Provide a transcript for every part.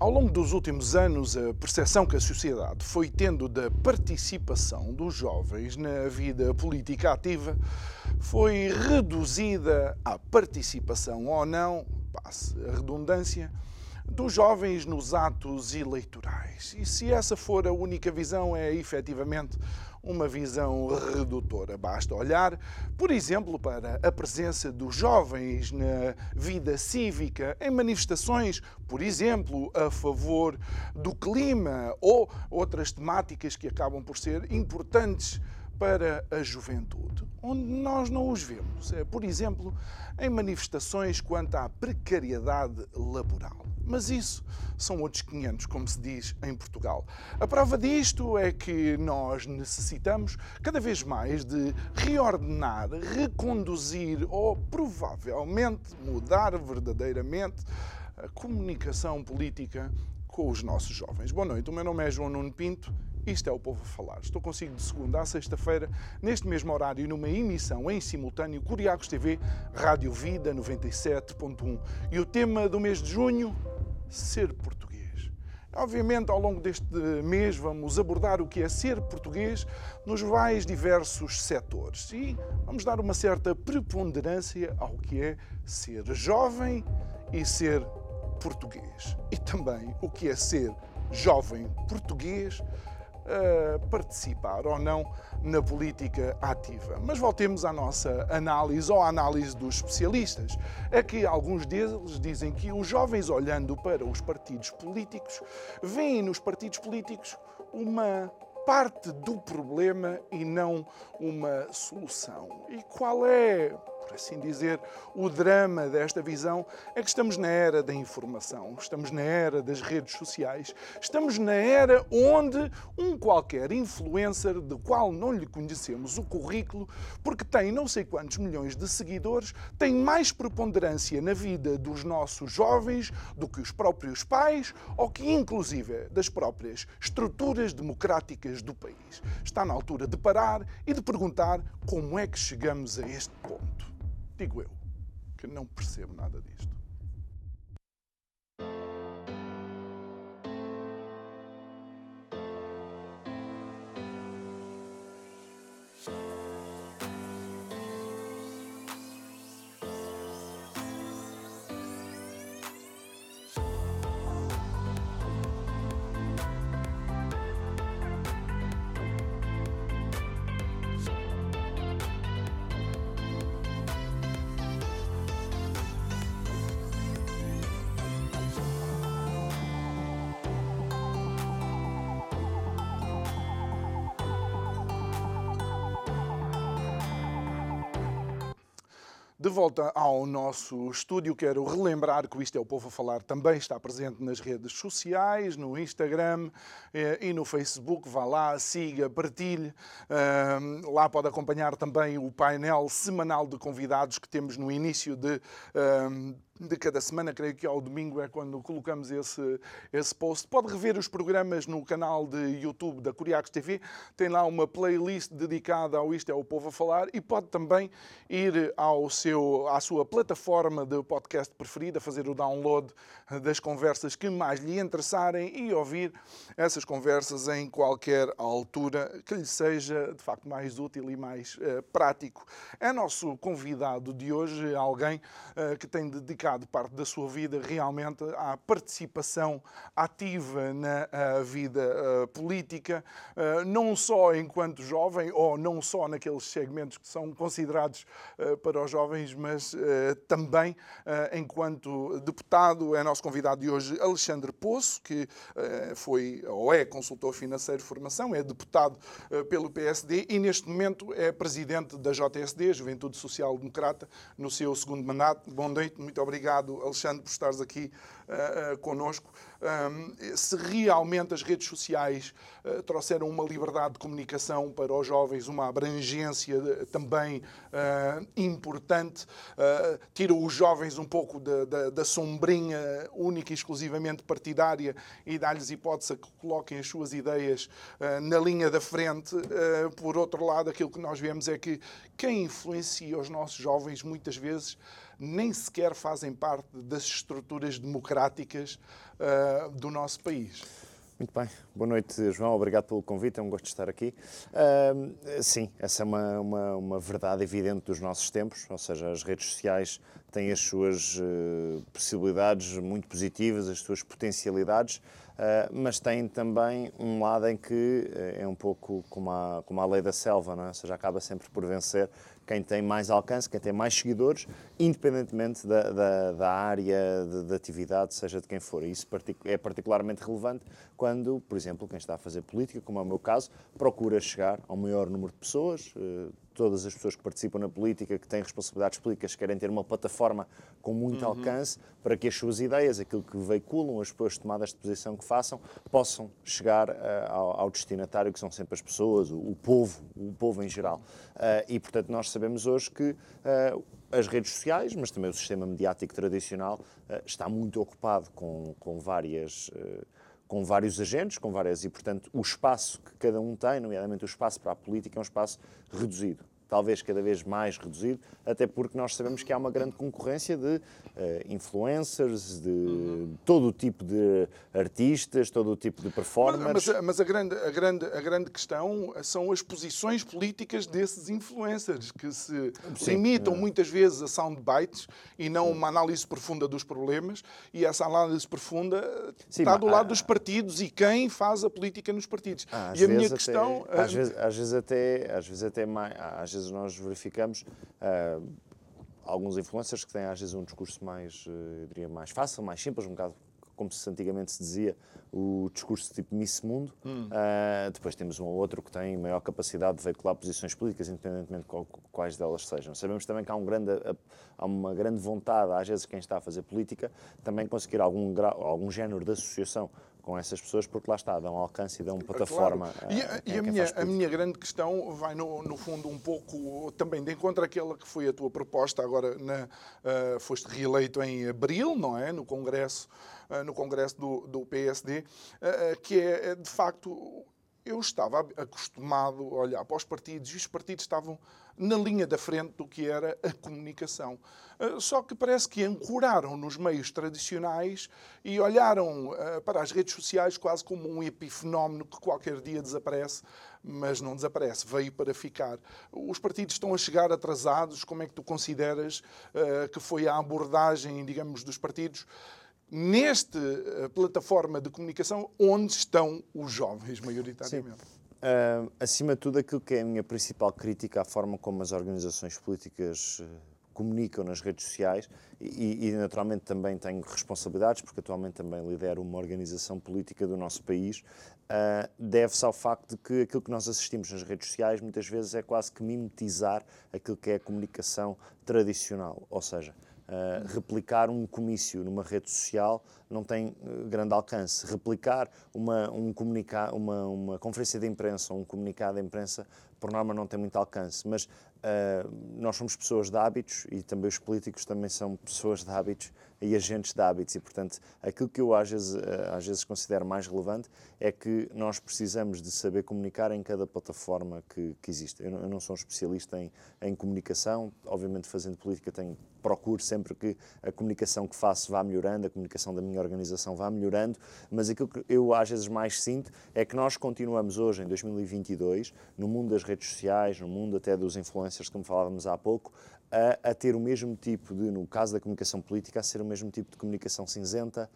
Ao longo dos últimos anos, a percepção que a sociedade foi tendo da participação dos jovens na vida política ativa foi reduzida à participação ou não, passe a redundância, dos jovens nos atos eleitorais. E se essa for a única visão, é efetivamente uma visão redutora. Basta olhar, por exemplo, para a presença dos jovens na vida cívica, em manifestações, por exemplo, a favor do clima ou outras temáticas que acabam por ser importantes para a juventude, onde nós não os vemos. É, por exemplo, em manifestações quanto à precariedade laboral. Mas isso são outros 500, como se diz em Portugal. A prova disto é que nós necessitamos cada vez mais de reordenar, reconduzir ou provavelmente mudar verdadeiramente a comunicação política com os nossos jovens. Boa noite, o meu nome é João Nuno Pinto. Isto é o Povo a Falar. Estou consigo de segunda a sexta-feira, neste mesmo horário, numa emissão em simultâneo, Curiacos TV, Rádio Vida 97.1. E o tema do mês de junho, ser português. Obviamente, ao longo deste mês, vamos abordar o que é ser português nos mais diversos setores e vamos dar uma certa preponderância ao que é ser jovem e ser português. E também o que é ser jovem português a participar ou não na política ativa. Mas voltemos à nossa análise ou à análise dos especialistas. É que alguns deles dizem que os jovens, olhando para os partidos políticos, veem nos partidos políticos uma parte do problema e não uma solução. E qual é, por assim dizer, o drama desta visão é que estamos na era da informação, estamos na era das redes sociais, estamos na era onde um qualquer influencer, do qual não lhe conhecemos o currículo, porque tem não sei quantos milhões de seguidores, tem mais preponderância na vida dos nossos jovens do que os próprios pais ou que, inclusive, das próprias estruturas democráticas do país. Está na altura de parar e de perguntar como é que chegamos a este ponto. Digo eu, que não percebo nada disto. De volta ao nosso estúdio, quero relembrar que o Isto é o Povo a Falar também está presente nas redes sociais, no Instagram eh, e no Facebook. Vá lá, siga, partilhe. Uh, lá pode acompanhar também o painel semanal de convidados que temos no início de. Uh, de cada semana, creio que ao domingo é quando colocamos esse, esse post. Pode rever os programas no canal de YouTube da Curiacos TV, tem lá uma playlist dedicada ao Isto é o Povo a Falar e pode também ir ao seu, à sua plataforma de podcast preferida, fazer o download das conversas que mais lhe interessarem e ouvir essas conversas em qualquer altura que lhe seja de facto mais útil e mais uh, prático. É nosso convidado de hoje alguém uh, que tem dedicado dedicado parte da sua vida realmente à participação ativa na uh, vida uh, política, uh, não só enquanto jovem ou não só naqueles segmentos que são considerados para os jovens, mas também enquanto deputado. É nosso convidado de hoje Alexandre Poço, que foi ou é consultor financeiro de formação, é deputado pelo PSD e neste momento é presidente da JSD, Juventude Social Democrata, no seu segundo mandato. Boa noite, muito obrigado obrigado, Alexandre, por estares aqui uh, uh, connosco. Um, se realmente as redes sociais uh, trouxeram uma liberdade de comunicação para os jovens, uma abrangência de, também uh, importante, uh, tira os jovens um pouco da, da, da, sombrinha única e exclusivamente partidária e dá-lhes hipótese que coloquem as suas ideias na linha da frente. por outro lado, aquilo que nós vemos é que quem influencia os nossos jovens muitas vezes nem sequer fazem parte das estruturas democráticas uh, do nosso país. Muito bem. Boa noite, João. Obrigado pelo convite. É um gosto de estar aqui. Uh, sim, essa é uma, uma, uma, verdade evidente dos nossos tempos, ou seja, as redes sociais têm as suas uh, possibilidades muito positivas, as suas potencialidades, uh, mas têm também um lado em que é um pouco como a, como a lei da selva, não é? ou seja, acaba sempre por vencer quem tem mais alcance, quem tem mais seguidores, independentemente da, da, da área de, de, atividade, seja de quem for. Isso é particularmente relevante quando, por exemplo, quem está a fazer política, como é o meu caso, procura chegar ao maior número de pessoas, eh, todas as pessoas que participam na política, que têm responsabilidades políticas, querem ter uma plataforma com muito uhum. alcance para que as suas ideias, aquilo que veiculam, as suas tomadas de posição que façam, possam chegar uh, ao, ao, destinatário, que são sempre as pessoas, o, o povo, o povo em geral. Uh, e, portanto, nós sabemos hoje que uh, as redes sociais, mas também o sistema mediático tradicional, está muito ocupado com, com várias com vários agentes, com várias, e portanto o espaço que cada um tem, nomeadamente o espaço para a política, é um espaço reduzido talvez cada vez mais reduzido, até porque nós sabemos que há uma grande concorrência de uh, influencers, de uhum. todo o tipo de artistas, todo o tipo de performers. Mas, mas, mas, a, grande, a, grande, a grande questão são as posições políticas desses influencers, que se Sim. limitam é. muitas vezes a soundbites e não uma análise profunda dos problemas, e essa análise profunda Sim, está do lado há... dos partidos e quem faz a política nos partidos. Ah, e a minha questão... Até, às, vezes, às vezes até, às vezes até mais, às vezes nós verificamos uh, alguns influencers que têm às vezes um discurso mais, uh, diria, mais fácil, mais simples, um bocado como se antigamente se dizia, o discurso tipo Miss Mundo. Hum. Uh, depois temos um ou outro que tem maior capacidade de veicular posições políticas, independentemente de quais delas sejam. Sabemos também que há, um grande, há uma grande vontade, às vezes, quem está a fazer política, também conseguir algum, grau, algum género de associação com essas pessoas, porque lá está, dão alcance e dão plataforma. Claro. E, a, e a minha, a minha grande questão vai, no, no fundo, um pouco também de encontro àquela que foi a tua proposta, agora na, uh, foste reeleito em abril, não é? No Congresso, uh, no Congresso do, do PSD, que é, de facto, eu estava acostumado a olhar para os partidos e os partidos estavam na linha da frente do que era a comunicação. Ah, só que parece que ancoraram nos meios tradicionais e olharam ah, para as redes sociais quase como um epifenómeno que qualquer dia desaparece, mas não desaparece, veio para ficar. Os partidos estão a chegar atrasados. Como é que tu consideras ah, que foi a abordagem, digamos, dos partidos? Nesta plataforma de comunicação onde estão os jovens, maioritariamente. Uh, acima de tudo, aquilo que é a minha principal crítica à forma como as organizações políticas uh, comunicam nas redes sociais e, e, naturalmente também tenho responsabilidades, porque atualmente também lidero uma organização política do nosso país, uh, deve-se ao facto de que aquilo que nós assistimos nas redes sociais muitas vezes é quase que mimetizar aquilo que é a comunicação tradicional, ou seja, Uh, replicar um comício numa rede social não tem uh, grande alcance. Replicar uma, um comunica uma, uma conferência de imprensa um comunicado de imprensa, por norma, não tem muito alcance. Mas uh, nós somos pessoas de hábitos e também os políticos também são pessoas de hábitos e agentes de hábitos. E, portanto, aquilo que eu às vezes, às vezes considero mais relevante é que nós precisamos de saber comunicar em cada plataforma que, que existe. Eu não, eu não sou um especialista em, em comunicação, obviamente, fazendo política, tenho procuro sempre que a comunicação que faço vá melhorando, a comunicação da minha organização vá melhorando, mas aquilo que eu às vezes mais sinto é que nós continuamos hoje, em 2022, no mundo das redes sociais, no mundo até dos influencers, como falávamos há pouco, a, a, ter o mesmo tipo de, no caso da comunicação política, a ser mesmo tipo de comunicação cinzenta,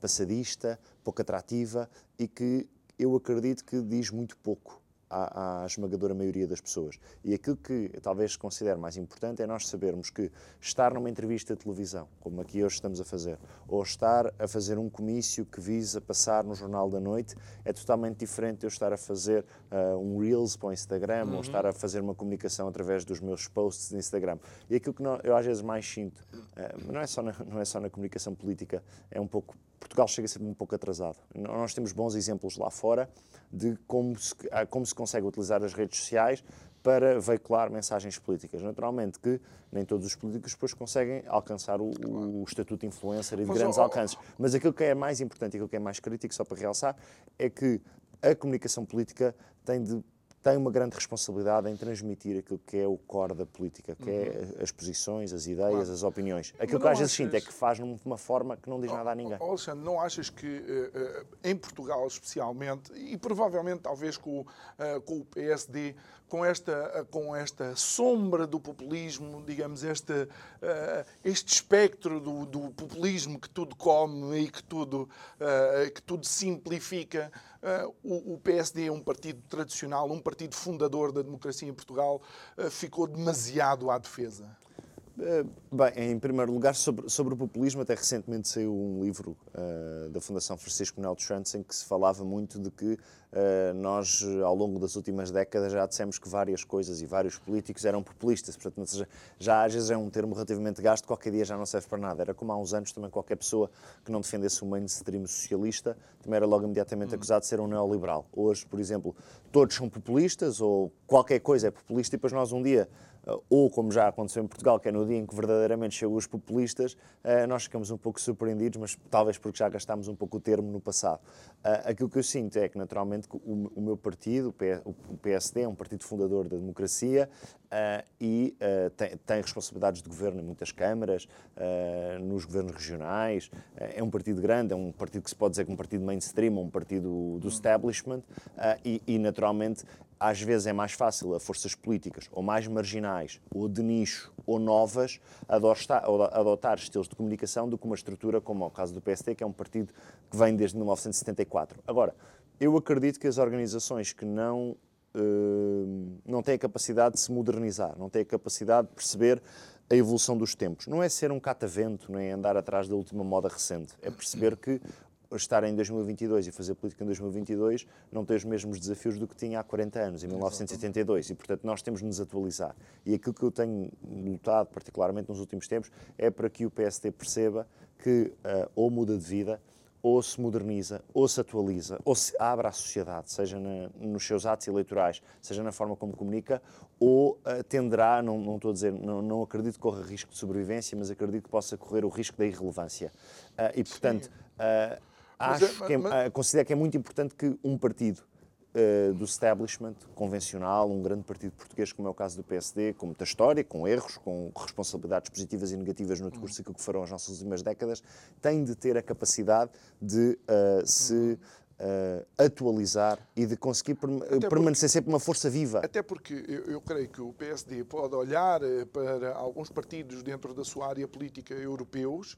passadista, pouco atrativa e que eu acredito que diz muito pouco à, à, esmagadora maioria das pessoas. E aquilo que talvez considero mais importante é nós sabermos que estar numa entrevista de televisão, como aqui hoje estamos a fazer, ou estar a fazer um comício que visa passar no Jornal da Noite, é totalmente diferente de eu estar a fazer uh, um Reels para o Instagram uhum. ou estar a fazer uma comunicação através dos meus posts de Instagram. E aquilo que não, eu às vezes mais sinto, uh, não, é só na, não é só na comunicação política, é um pouco. Portugal chega sempre um pouco atrasado. Nós temos bons exemplos lá fora de como se, ah, como se consegue utilizar as redes sociais para veicular mensagens políticas. Naturalmente que nem todos os políticos depois conseguem alcançar o, o estatuto de influencer e de grandes alcances. Mas aquilo que é mais importante e aquilo que é mais crítico, só para realçar, é que a comunicação política tem de tem uma grande responsabilidade em transmitir aquilo que é o core da política, que é uhum. é as posições, as ideias, claro. as opiniões. Aquilo que às vezes sinto é que faz de uma forma que não diz nada a ninguém. Oh, Alexandre, não achas que uh, em Portugal especialmente, e provavelmente talvez com, uh, com o PSD, com esta, com esta sombra do populismo, digamos, este, uh, este espectro do, do, populismo que tudo come e que tudo, que tudo simplifica, o, o, PSD é um partido tradicional, um partido fundador da democracia em Portugal, ficou demasiado à defesa. Eh, bem, em primeiro lugar, sobre, sobre o populismo, até recentemente saiu um livro uh, da Fundação Francisco Manuel de Santos em que se falava muito de que uh, nós, ao longo das últimas décadas, já dissemos que várias coisas e vários políticos eram populistas. Portanto, seja, já às vezes é um termo relativamente gasto, qualquer dia já não serve para nada. Era como há uns anos também qualquer pessoa que não defendesse o mainstream socialista também era logo imediatamente hum. acusado de ser um neoliberal. Hoje, por exemplo, todos são populistas ou qualquer coisa é populista e depois nós um dia ou como já aconteceu em Portugal, que é no dia em que verdadeiramente chegam os populistas, eh, nós ficamos um pouco surpreendidos, mas talvez porque já gastámos um pouco o termo no passado. Eh, aquilo que eu sinto é que, naturalmente, o meu partido, o PSD, é um partido fundador da democracia eh, e tem responsabilidades de governo em muitas câmaras, nos governos regionais, é um partido grande, é um partido que se pode dizer que é um partido mainstream, um partido do establishment, e, naturalmente, às vezes é mais fácil a forças políticas ou mais marginais, ou de nicho, ou novas, adotar, estilos de comunicação do que uma estrutura como o caso do PST, que é um partido que vem desde 1974. Agora, eu acredito que as organizações que não, uh, não têm a capacidade de se modernizar, não têm a capacidade de perceber a evolução dos tempos. Não é ser um catavento, é andar atrás da última moda recente. É perceber que estar em 2022 e fazer política em 2022 não tem os mesmos desafios do que tinha há 40 anos, em 1972, e portanto nós temos de nos atualizar. E aquilo que eu tenho lutado, particularmente nos últimos tempos, é para que o PST perceba que uh, ou muda de vida, ou se moderniza, ou se atualiza, ou se abre à sociedade, seja na, nos seus atos eleitorais, seja na forma como comunica, ou uh, tenderá, não, não estou a dizer, não, não acredito que corra risco de sobrevivência, mas acredito que possa correr o risco da irrelevância. Uh, e, portanto, uh, Acho é, que é, mas... considero que é muito importante que um partido uh, do establishment convencional, um grande partido português, como é o caso do PSD, com muita história, com erros, com responsabilidades positivas e negativas no decurso daquilo que foram as nossas últimas décadas, tem de ter a capacidade de uh, se. Uh, atualizar e de conseguir permanecer porque, sempre uma força viva. Até porque eu, eu, creio que o PSD pode olhar para alguns partidos dentro da sua área política europeus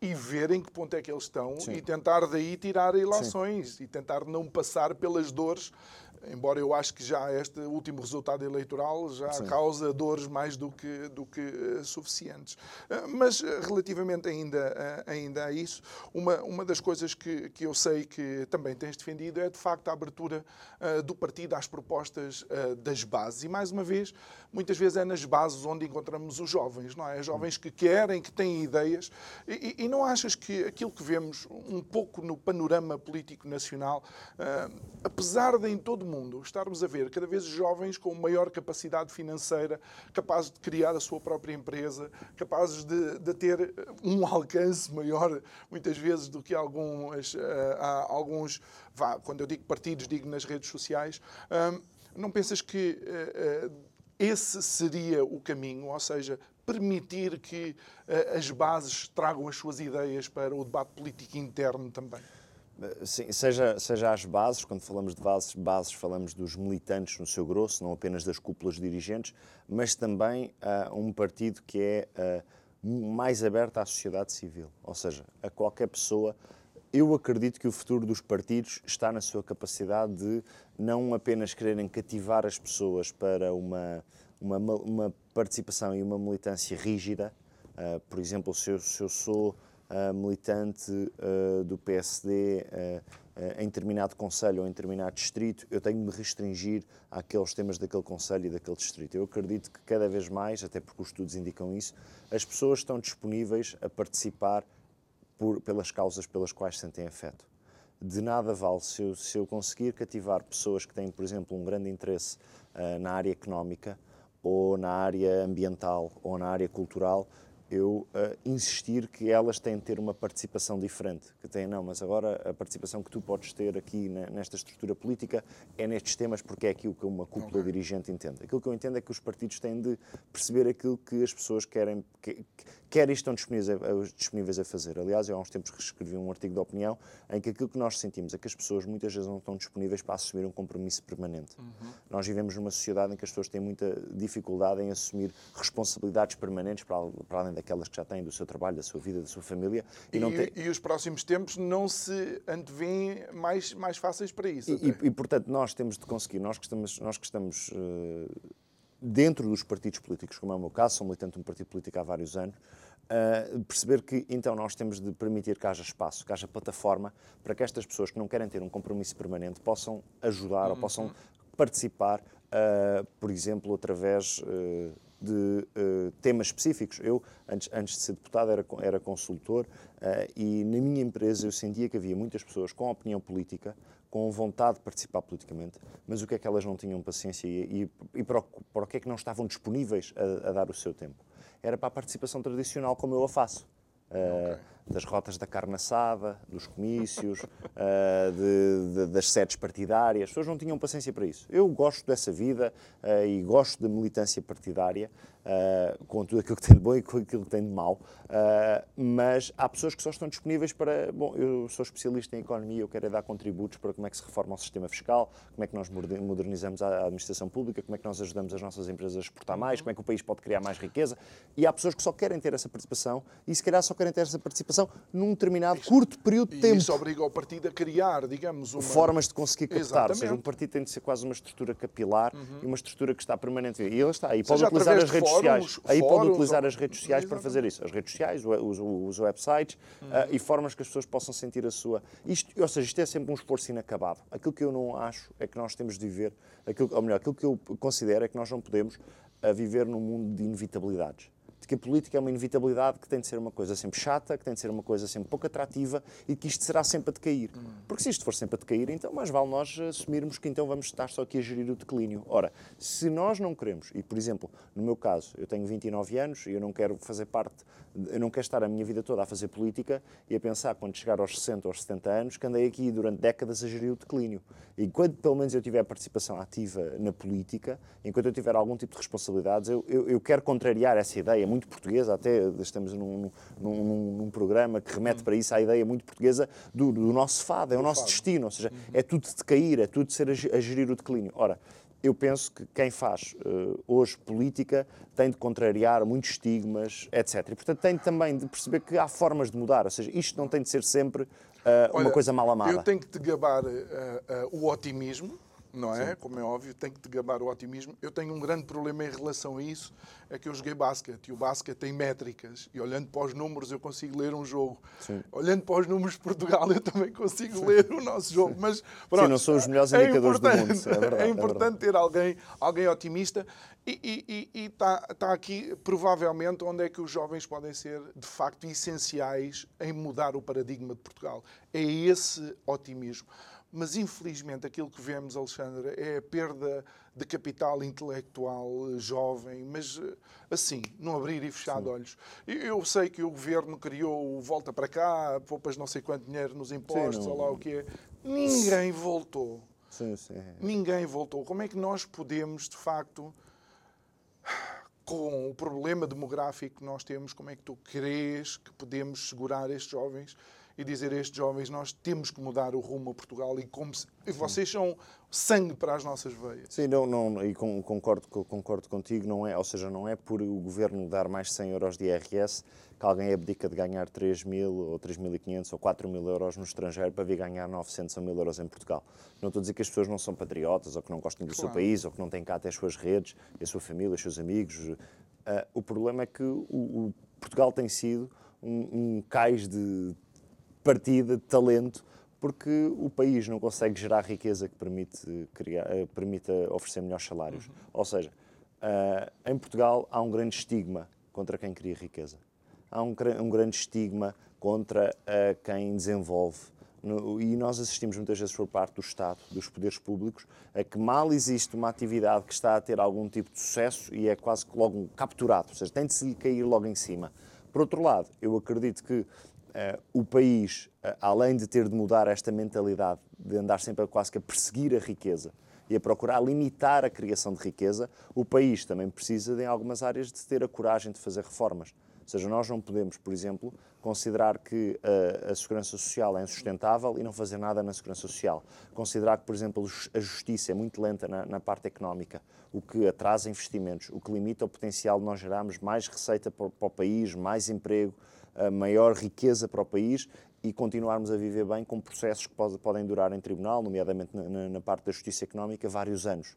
e ver em que ponto é que eles estão Sim. e tentar daí tirar ilações Sim. e tentar não passar pelas dores embora eu acho que já este último resultado eleitoral já Sim. causa dores mais do que, do que uh, suficientes. Uh, mas uh, relativamente ainda, ainda a isso, uma, uma das coisas que, que eu sei que também tens defendido é de facto a abertura do partido às propostas das bases. E mais uma vez, muitas vezes é nas bases onde encontramos os jovens, não é? Jovens que querem, que têm ideias. E, e não achas que aquilo que vemos um pouco no panorama político nacional, apesar de em todo mundo estarmos a ver cada vez jovens com maior capacidade financeira, capazes de criar a sua própria empresa, capazes de, de ter um alcance maior, muitas vezes, do que alguns, uh, alguns vá, quando eu digo partidos, digo nas redes sociais. Um, não pensas que uh, esse seria o caminho, ou seja, permitir que as bases tragam as suas ideias para o debate político interno também? Sim, seja, seja as bases, quando falamos de bases, bases falamos dos militantes no seu grosso, não apenas das cúpulas dirigentes, mas também uh, um partido que é uh, mais aberto à sociedade civil, ou seja, a qualquer pessoa eu acredito que o futuro dos partidos está na sua capacidade de não apenas quererem cativar as pessoas para uma, uma, uma participação e uma militância rígida. Uh, por exemplo, se eu, se eu sou militante uh, do PSD em determinado conselho ou em determinado distrito, eu tenho de me restringir àqueles temas daquele conselho e daquele distrito. Eu acredito que cada vez mais, até porque os estudos indicam isso, as pessoas estão disponíveis a participar por, pelas causas pelas quais sentem afeto. De nada vale se eu, se eu conseguir cativar pessoas que têm, por exemplo, um grande interesse uh, na área económica, ou na área ambiental, ou na área cultural, eu uh, insistir que elas têm de ter uma participação diferente. Que têm, não, mas agora a participação que tu podes ter aqui nesta estrutura política é nestes temas porque é aquilo que uma cúpula okay. dirigente entende. Aquilo que eu entendo é que os partidos têm de perceber aquilo que as pessoas querem, que, quer estão disponíveis a, disponíveis a fazer. Aliás, eu há uns tempos escrevi um artigo de opinião em que aquilo que nós sentimos é que as pessoas muitas vezes não estão disponíveis para assumir um compromisso permanente. Uhum. Nós vivemos numa sociedade em que as pessoas têm muita dificuldade em assumir responsabilidades permanentes para, para além daquelas que já têm do seu trabalho, da sua vida, da sua família. E, e, tem... e os próximos tempos não se antevêm mais, mais fáceis para isso. E, e, portanto, nós temos de conseguir, nós que estamos, nós que estamos uh, dentro dos partidos políticos, como é o meu caso, sou militante de um partido político há vários anos, uh, perceber que então nós temos de permitir que haja espaço, que haja plataforma para que estas pessoas que não querem ter um compromisso permanente possam ajudar uhum. ou possam participar, uh, por exemplo, através uh, de temas específicos. Eu, antes, antes de ser deputado, era, era consultor e na minha empresa eu sentia que havia muitas pessoas com opinião política, com vontade de participar politicamente, mas o que é que elas não tinham paciência e, e, e para, o, para o que é que não estavam disponíveis a, a dar o seu tempo? Era para a participação tradicional como eu a faço. Uh, das rotas da carne assada, dos comícios, uh, de, de, das sedes partidárias. As pessoas não tinham paciência para isso. Eu gosto dessa vida uh, e gosto da militância partidária, uh, com tudo aquilo que tem de bom e com aquilo que tem de mau, mas há pessoas que só estão disponíveis para. Bom, eu sou especialista em economia, eu quero é dar contributos para como é que se reforma o sistema fiscal, como é que nós modernizamos a administração pública, como é que nós ajudamos as nossas empresas a exportar mais, como é que o país pode criar mais riqueza. E há pessoas que só querem ter essa participação e, se calhar, só querem ter essa participação num determinado isso, curto período de tempo. Isso obriga o partido a criar, digamos, uma... formas de conseguir captar. Exatamente. Ou seja, um partido tem de ser quase uma estrutura capilar uhum. e uma estrutura que está permanente. E ele está aí. Pode utilizar as redes fóruns, sociais. Aí pode utilizar ou... as redes sociais Exatamente. para fazer isso. As redes sociais, os, os websites uhum. uh, e formas que as pessoas possam sentir a sua. Isto, ou seja, isto é sempre um esforço inacabado. Aquilo que eu não acho é que nós temos de viver, aquilo, ou melhor, aquilo que eu considero é que nós não podemos uh, viver num mundo de inevitabilidades que a política é uma inevitabilidade que tem de ser uma coisa sempre chata, que tem de ser uma coisa sempre pouco atrativa e que isto será sempre a decair. Porque se isto for sempre a decair, então mais vale nós assumirmos que então vamos estar só aqui a gerir o declínio. Ora, se nós não queremos, e por exemplo, no meu caso, eu tenho 29 anos e eu não quero fazer parte, eu não quero estar a minha vida toda a fazer política e a pensar quando chegar aos 60 ou aos 70 anos que andei aqui durante décadas a gerir o declínio. E enquanto pelo menos eu tiver participação ativa na política, enquanto eu tiver algum tipo de responsabilidades, eu, eu, eu quero contrariar essa ideia muito portuguesa, até estamos num, num, num programa que remete para isso, à ideia muito portuguesa do, do nosso fado, é o nosso destino, ou seja, é tudo de cair, é tudo de ser a, a gerir o declínio. Ora, eu penso que quem faz uh, hoje política tem de contrariar muitos estigmas, etc. E, portanto, tem também de perceber que há formas de mudar, ou seja, isto não tem de ser sempre uh, Olha, uma coisa mal amada. Eu tenho que te gabar uh, o otimismo, não é? Sim. Como é óbvio, tem que te gabar o otimismo. Eu tenho um grande problema em relação a isso, é que eu joguei basquete e o basquete tem métricas e olhando para os números eu consigo ler um jogo. Sim. Olhando para os números de Portugal eu também consigo Sim. ler o nosso jogo. Mas pronto, Sim, não são os melhores é indicadores do mundo. É, verdade, é importante é ter alguém, alguém otimista e está tá aqui provavelmente onde é que os jovens podem ser de facto essenciais em mudar o paradigma de Portugal. É esse otimismo. Mas, infelizmente, aquilo que vemos, Alexandre, é a perda de capital intelectual eh, jovem, mas eh, assim, não abrir e fechar de olhos. Eu sei que o governo criou o volta para cá, poupas não sei quanto dinheiro nos impostos, sim, ou lá o que é. Ninguém voltou. Sim, sim. Ninguém voltou. Como é que nós podemos, de facto, com o problema demográfico que nós temos, como é que tu crês que podemos segurar estes jovens? E dizer a estes jovens: nós temos que mudar o rumo a Portugal e como se, e vocês são sangue para as nossas veias. Sim, não, não, e concordo, concordo contigo, não é, ou seja, não é por o governo dar mais 100 euros de IRS que alguém abdica de ganhar 3 mil ou 3.500 ou 4 mil euros no estrangeiro para vir ganhar 900 ou 1.000 euros em Portugal. Não estou a dizer que as pessoas não são patriotas ou que não gostem do claro. seu país ou que não têm cá até as suas redes, a sua família, os seus amigos. Uh, o problema é que o, o Portugal tem sido um, um cais de partida, de talento, porque o país não consegue gerar riqueza que permite, criar, uh, permita oferecer melhores salários. Uhum. Ou seja, uh, em Portugal há um grande estigma contra quem cria riqueza há um, um grande estigma contra uh, quem desenvolve. No, e nós assistimos muitas vezes por parte do Estado, dos poderes públicos, a que mal existe uma atividade que está a ter algum tipo de sucesso e é quase que logo capturado, ou seja, tem de se cair logo em cima. Por outro lado, eu acredito que uh, o país, uh, além de ter de mudar esta mentalidade de andar sempre a, quase que a perseguir a riqueza e a procurar limitar a criação de riqueza, o país também precisa, em algumas áreas, de ter a coragem de fazer reformas seja, nós não podemos, por exemplo, considerar que a, eh, a, segurança social é insustentável e não fazer nada na segurança social. Considerar que, por exemplo, a justiça é muito lenta na, na parte económica, o que atrasa investimentos, o que limita o potencial de nós gerarmos mais receita para, para o país, mais emprego, maior riqueza para o país e continuarmos a viver bem com processos que pode, podem durar em tribunal, nomeadamente na, parte da justiça económica, vários anos.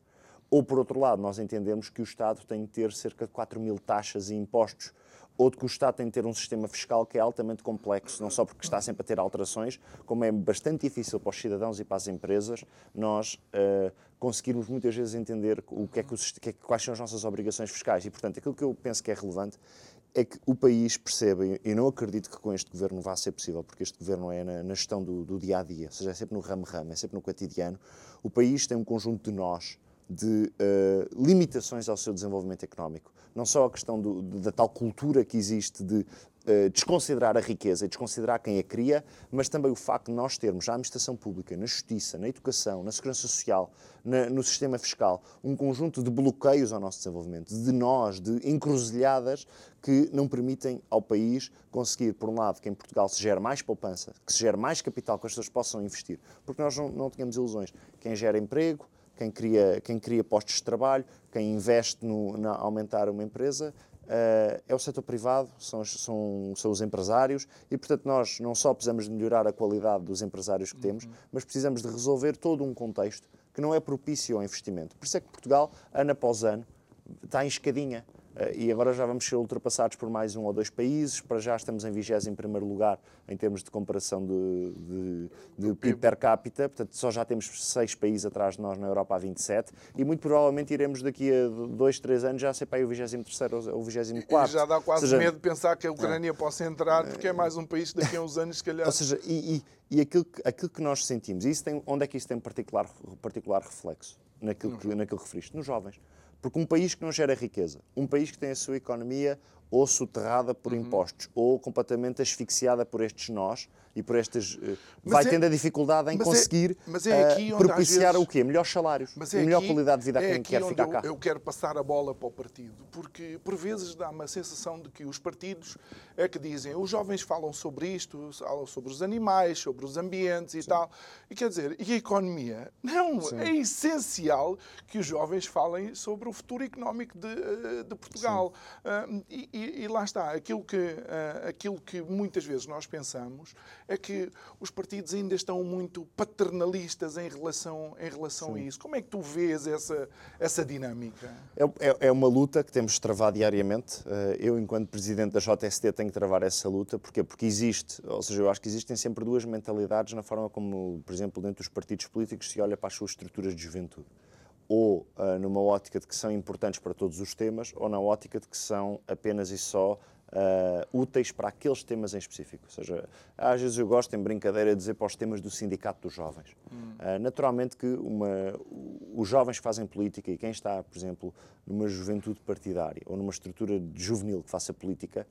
Ou, por outro lado, nós entendemos que o Estado tem de ter cerca de 4 mil taxas e impostos ou de que o Estado tem de ter um sistema fiscal que é altamente complexo, não só porque está sempre a ter alterações, como é bastante difícil para os cidadãos e para as empresas nós uh, conseguirmos muitas vezes entender o que é que, o, é, quais são as nossas obrigações fiscais. E, portanto, aquilo que eu penso que é relevante é que o país percebe, e não acredito que com este governo vá ser possível, porque este governo é na, na gestão do, do, dia a dia, ou seja, é sempre no ramo-ramo, é sempre no cotidiano. O país tem um conjunto de nós, de uh, limitações ao seu desenvolvimento económico. Não só a questão do, da tal cultura que existe de desconsiderar a riqueza e desconsiderar quem a cria, mas também o facto de nós termos na administração pública, na justiça, na educação, na segurança social, na, no sistema fiscal, um conjunto de bloqueios ao nosso desenvolvimento, de nós, de encruzilhadas que não permitem ao país conseguir, por um lado, que em Portugal se gere mais poupança, que se gere mais capital, que as pessoas possam investir, porque nós não, não tínhamos ilusões. Quem gera emprego, quem cria, quem cria postos de trabalho, quem investe no, na aumentar uma empresa, Uh, é o setor privado, são, são, são, os empresários e, portanto, nós não só precisamos de melhorar a qualidade dos empresários que temos, uhum. mas precisamos de resolver todo um contexto que não é propício ao investimento. Por isso é que Portugal, ano após ano, está em escadinha. Eh, e agora já vamos ser ultrapassados por mais um ou dois países. Para já estamos em 21 lugar em termos de comparação de, de, de PIB per capita, portanto só já temos seis países atrás de nós na Europa a 27 e muito provavelmente iremos daqui a dois, três anos já ser para aí o 23 ou o 24. E já dá quase seja, medo de pensar que a Ucrânia é. possa entrar porque é mais um país que daqui a uns anos se calhar... Ou seja, e, e, e aquilo, que, aquilo que nós sentimos, isso tem, onde é que isso tem particular, particular reflexo? Naquilo que, naquilo que referiste, nos jovens. Porque um país que não gera riqueza, um país que tem a sua economia ou soterrada por uhum. impostos, ou completamente asfixiada por estes nós e por estas. Uh, vai é, tendo a dificuldade em é- conseguir é, uh, propiciar vezes, o quê? Melhores salários é e melhor aqui, qualidade de vida a é quem quer ficar eu, cá. Eu quero passar a bola para o partido, porque por vezes dá uma sensação de que os partidos é que dizem os jovens falam sobre isto, falam sobre os animais, sobre os ambientes e Sim. tal. E quer dizer, e a economia? Não, Sim. é essencial que os jovens falem sobre o futuro económico de, eh, de Portugal. Uh, e, e, lá está, aquilo que, uh, aquilo que muitas vezes nós pensamos é que os partidos ainda estão muito paternalistas em relação, em relação a isso. Como é que tu vês essa, essa dinâmica? É, é, é uma luta que temos de travar diariamente. Uh, eu, enquanto presidente da JST, tenho que travar essa luta. Porquê? Porque existe, ou seja, eu acho que existem sempre duas mentalidades na forma como, por exemplo, dentro dos partidos políticos se olha para as suas estruturas de juventude ou uh, numa ótica de que são importantes para todos os temas, ou na ótica de que são apenas e só uh, úteis para aqueles temas em específico. Ou seja, às vezes eu gosto, em brincadeira, de dizer para os temas do Sindicato dos Jovens. Hum. Uh, naturalmente que uma, os jovens que fazem política e quem está, por exemplo, numa juventude partidária ou numa estrutura juvenil que faça política,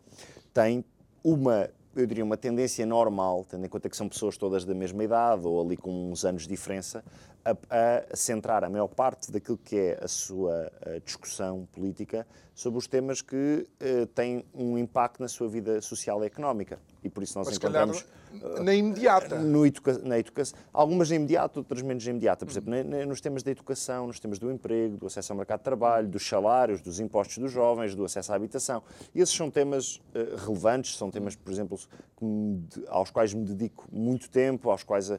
tem uma eu diria, uma tendência normal, tendo em conta que são pessoas todas da mesma idade ou ali com uns anos de diferença, a, a, centrar a maior parte daquilo que é a sua a discussão política sobre os temas que uh, têm um impacto na sua vida social e económica. E por isso nós Mas encontramos. Calhar, na imediata. No educa na educação. Algumas na imediata, outras menos na imediata. Por exemplo, hum. nos temas da educação, nos temas do emprego, do acesso ao mercado de trabalho, dos salários, dos impostos dos jovens, do acesso à habitação. Esses são temas uh, relevantes, são temas, por exemplo, aos quais me dedico muito tempo, aos quais uh,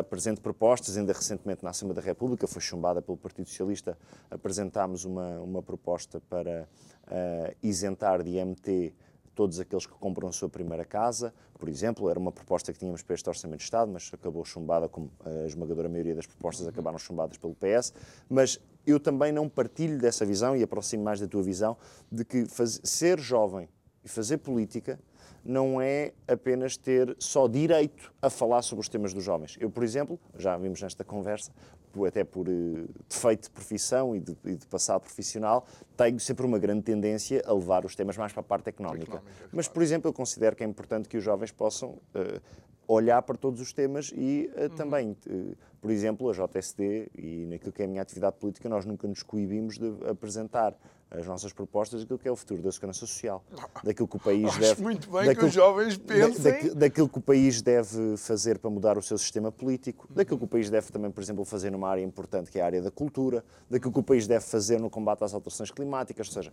apresento propostas. Ainda recentemente na Assembleia da República, foi chumbada pelo Partido Socialista, apresentámos uma, uma proposta para uh, isentar de IMT todos aqueles que compram a sua primeira casa, por exemplo, era uma proposta que tínhamos para este Orçamento de Estado, mas acabou chumbada, como a esmagadora maioria das propostas acabaram chumbadas pelo PS. Mas eu também não partilho dessa visão e aproximo mais da tua visão de que faz, ser jovem e fazer política não é apenas ter só direito a falar sobre os temas dos jovens. Eu, por exemplo, já vimos nesta conversa, até por uh, defeito de profissão e de, e de, passado profissional, tenho sempre uma grande tendência a levar os temas mais para a parte económica. económica Mas, por exemplo, eu considero que é importante que os jovens possam uh, olhar para todos os temas e uh, uhum. também, por exemplo, a JSD e naquilo que é a minha atividade política, nós nunca nos coibimos de apresentar as nossas propostas daquilo que é o futuro da segurança social, daquilo que o país Acho deve. muito bem daquilo, que os jovens pensem. Da, daquilo que o país deve fazer para mudar o seu sistema político, daquilo que o país deve também, por exemplo, fazer numa área importante que é a área da cultura, daquilo que o país deve fazer no combate às alterações climáticas. Ou seja,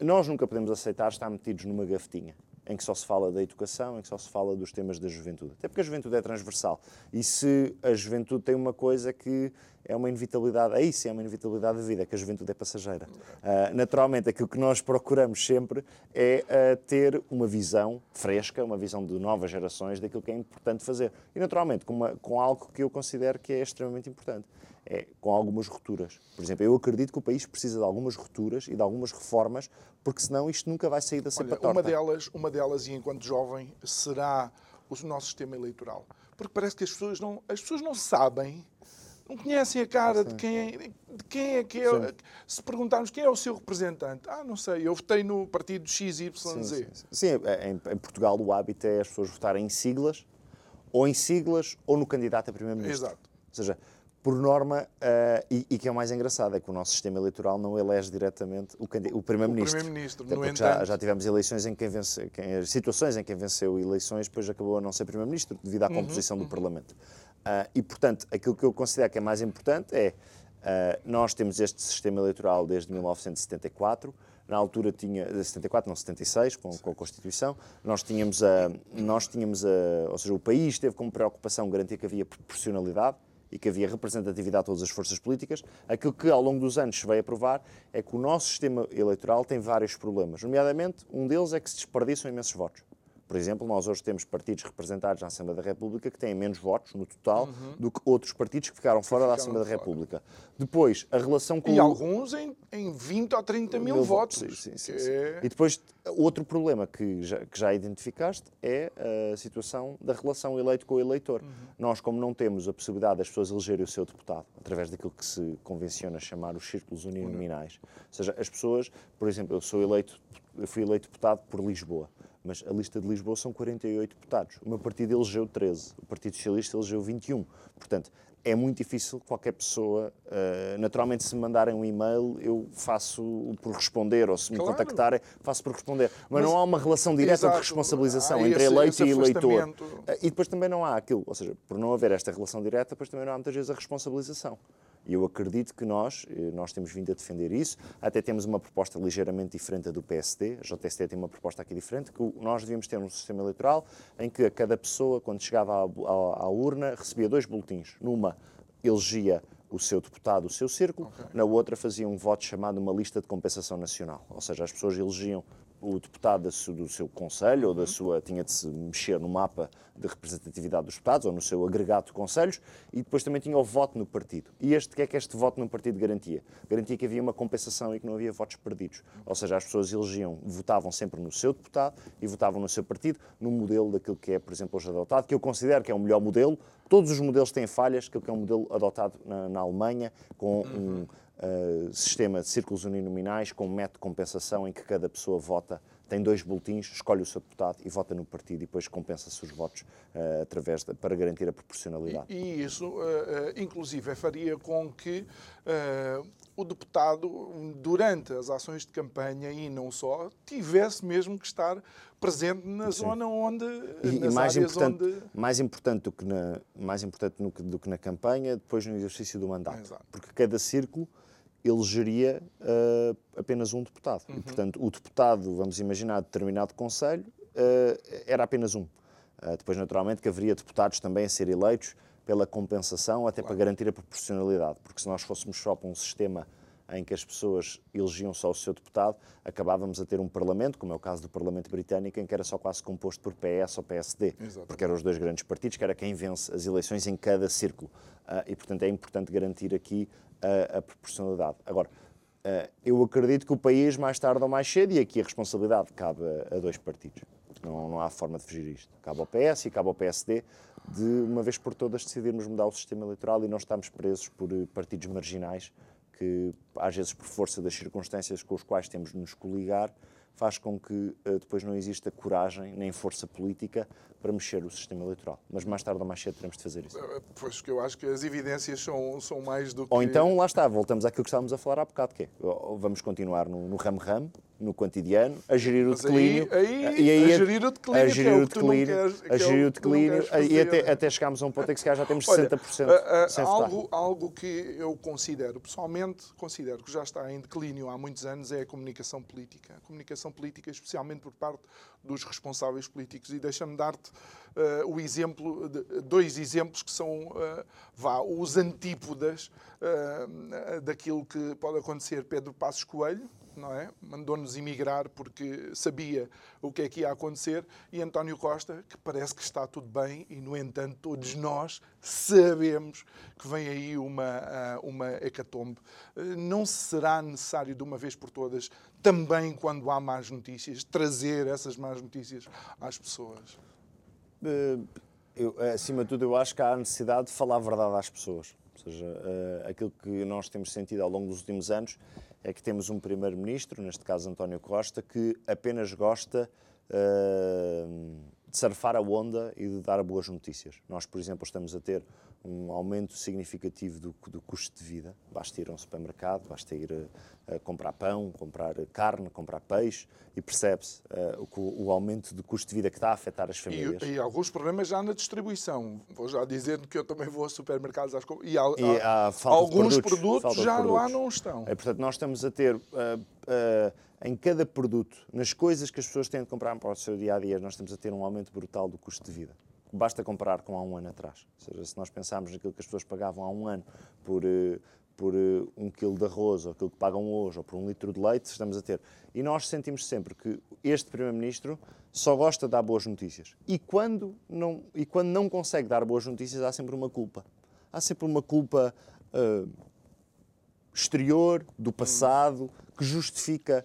nós nunca podemos aceitar estar metidos numa gavetinha em que só se fala da educação, em que só se fala dos temas da juventude. Até porque a juventude é transversal. E se a juventude tem uma coisa que é uma inevitabilidade, aí sim é uma inevitabilidade da vida, que a juventude é passageira. Uh, naturalmente, aquilo que nós procuramos sempre é uh, ter uma visão fresca, uma visão de novas gerações daquilo que é importante fazer. E, naturalmente, com, uma, com algo que eu considero que é extremamente importante. É com algumas rupturas. Por exemplo, eu acredito que o país precisa de algumas rupturas e de algumas reformas, porque senão isto nunca vai sair da cepa Olha, Uma delas, uma delas, e enquanto jovem, será o nosso sistema eleitoral. Porque parece que as pessoas não, as pessoas não sabem não conhecem a cara de quem, é, de quem é que é. Sim. Se perguntarmos quem é o seu representante, ah, não sei, eu votei no partido XYZ. Sim, sim, sim. É, em, em, Portugal o hábito é as pessoas votarem em siglas, ou em siglas, ou no candidato a primeiro-ministro. Exato. Ou seja, por norma, uh, e, e, que é o mais engraçado, é que o nosso sistema eleitoral não elege diretamente o, o primeiro-ministro. No entanto... já, já, tivemos eleições em quem vence, quem, situações em que quem venceu eleições depois acabou a não ser primeiro-ministro devido à uhum, composição uhum, do uhum. Parlamento. Uh, e, portanto, aquilo que eu considero que é mais importante é uh, nós temos este sistema eleitoral desde 1974. Na altura tinha 74, não 76, com, com a Constituição. Nós tínhamos a, nós tínhamos a, ou seja, o país teve como preocupação garantir que havia proporcionalidade e que havia representatividade de todas as forças políticas. Aquilo que ao longo dos anos se veio a provar é que o nosso sistema eleitoral tem vários problemas. Nomeadamente, um deles é que se desperdiçam imensos votos. Por exemplo, nós hoje temos partidos representados na Assembleia da República que têm menos votos no total uhum. do que outros partidos que ficaram fora ficaram da Assembleia da República. Depois, a relação com. E o... alguns em, em 20 ou 30 mil, mil votos. Sim, sim, sim, sim. É... E depois, outro problema que já, que já identificaste é a situação da relação eleito com o eleitor. Uhum. Nós, como não temos a possibilidade das pessoas elegerem o seu deputado através daquilo que se convenciona chamar os círculos uninominais, uhum. ou seja, as pessoas, por exemplo, eu sou eleito, eu fui eleito deputado por Lisboa mas a lista de Lisboa são 48 deputados. O meu partido elegeu 13, o Partido Socialista elegeu 21. Portanto, é muito difícil qualquer pessoa. Uh, naturalmente, se me mandarem um e-mail, eu faço por responder, ou se me claro. contactarem, faço por responder. Mas, Mas, não há uma relação direta exato, de responsabilização entre esse, eleito esse e eleitor. Uh, e depois também não há aquilo. Ou seja, por não haver esta relação direta, depois também não há muitas vezes a responsabilização. E eu acredito que nós, eh, nós temos vindo a defender isso, até temos uma proposta ligeiramente diferente do PSD, a JST tem uma proposta aqui diferente, que nós devíamos ter um sistema eleitoral em que cada pessoa, quando chegava à, à, à urna, recebia dois boletins. Numa, elegia o seu deputado, o seu círculo, okay. na outra fazia um voto chamado uma lista de compensação nacional. Ou seja, as pessoas elegiam o deputado do seu conselho ou da uhum. sua tinha de se mexer no mapa de representatividade dos deputados ou no seu agregado de conselhos e depois também tinha o voto no partido. E este que é que este voto no partido garantia? Garantia que havia uma compensação e que não havia votos perdidos. Ou seja, as pessoas elegiam, votavam sempre no seu deputado e votavam no seu partido, no modelo daquilo que é, por exemplo, hoje adotado, que eu considero que é o melhor modelo. Todos os modelos têm falhas, que é o modelo adotado na, na Alemanha, com um uh, sistema de círculos uninominais com um método de compensação em que cada pessoa vota tem dois boletins, escolhe o seu deputado e vota no partido e depois compensa-se os votos uh, através de, para garantir a proporcionalidade. E, e isso, uh, inclusive, faria com que o deputado, durante as ações de campanha e não só, tivesse mesmo que estar presente na Sim. zona onde. E, nas e mais, importante, onde... mais importante, do que, na, mais importante do que, do que na campanha, depois no exercício do mandato. Exato. Porque cada círculo elegeria uh, apenas um deputado. Uhum. E, portanto, o deputado, vamos imaginar, determinado conselho, uh, era apenas um. Uh, depois, naturalmente, que haveria deputados também a ser eleitos pela compensação, até claro. para garantir a proporcionalidade, porque se nós fôssemos só para um sistema em que as pessoas elegiam só o seu deputado, acabávamos a ter um Parlamento, como é o caso do Parlamento Britânico, em que era só quase composto por PS ou PSD, Exatamente. porque eram os dois grandes partidos, que era quem vence as eleições em cada círculo. Uh, e, portanto, é importante garantir aqui a, a proporcionalidade. Agora, uh, eu acredito que o país, mais tarde ou mais cedo, e aqui a responsabilidade cabe a, a dois partidos. Não, não, há forma de fugir isto. Cabe ao PS e cabe ao PSD de, uma vez por todas, decidirmos mudar o sistema eleitoral e não estarmos presos por eh, partidos marginais que, às vezes, por força das circunstâncias com os quais temos de nos coligar, faz com que uh, depois não exista coragem nem força política para mexer o sistema eleitoral. Mas mais tarde ou mais cedo teremos de fazer isso. Eh, pois que eu acho que as evidências são, são mais do que. Ou então, lá está, voltamos àquilo que estávamos a falar há bocado, que é, vamos continuar no ramo-ramo, no quantidiano, a gerir o declínio. Aí, aí, e aí, a gerir o declínio, a gerir é o declínio, a gerir o declínio, e até, até chegarmos a um ponto em que se calhar já temos Olha, 60% uh, sem algo, algo que eu considero, pessoalmente, considero que já está em declínio há muitos anos é a comunicação política. A comunicação política, especialmente por parte dos responsáveis políticos. E deixa-me dar-te uh, o exemplo, de, dois exemplos que são, uh, vá, os antípodas daquilo que pode acontecer Pedro Passos Coelho, não é? Mandou-nos emigrar porque sabia o que é que ia acontecer e António Costa, que parece que está tudo bem e, no entanto, todos nós sabemos que vem aí uma, ah, uma hecatombe. Não será necessário, de uma vez por todas, também quando há más notícias, trazer essas más notícias às pessoas? Eh, eu, acima de tudo, eu acho que há a necessidade de falar a verdade às pessoas. Ou seja, uh, aquilo que nós temos sentido ao longo dos últimos anos é que temos um primeiro-ministro, neste caso António Costa, que apenas gosta uh, de surfar a onda e de dar boas notícias. Nós, por exemplo, estamos a ter um aumento significativo do, do custo de vida. Basta ir a um supermercado, basta ir a, a comprar pão, comprar carne, comprar peixe e percebe-se uh, o, o, aumento do custo de vida que está a afetar as famílias. E, e, alguns problemas já na distribuição. Vou já dizer que eu também vou a supermercados às e, há, e há, alguns produtos, produtos já produtos. lá não estão. É, portanto, nós estamos a ter. Uh, uh, em cada produto, nas coisas que as pessoas têm de comprar para o seu dia a dia, nós estamos a ter um aumento brutal do custo de vida basta comparar com há um ano atrás. Ou seja, se nós pensarmos naquilo que as pessoas pagavam há um ano por, eh, por eh, um quilo de arroz, ou aquilo que pagam hoje, ou por um litro de leite, estamos a ter. E nós sentimos sempre que este Primeiro-Ministro só gosta de dar boas notícias. E quando, não, e quando não consegue dar boas notícias, há sempre uma culpa. Há sempre uma culpa uh, exterior, do passado, que justifica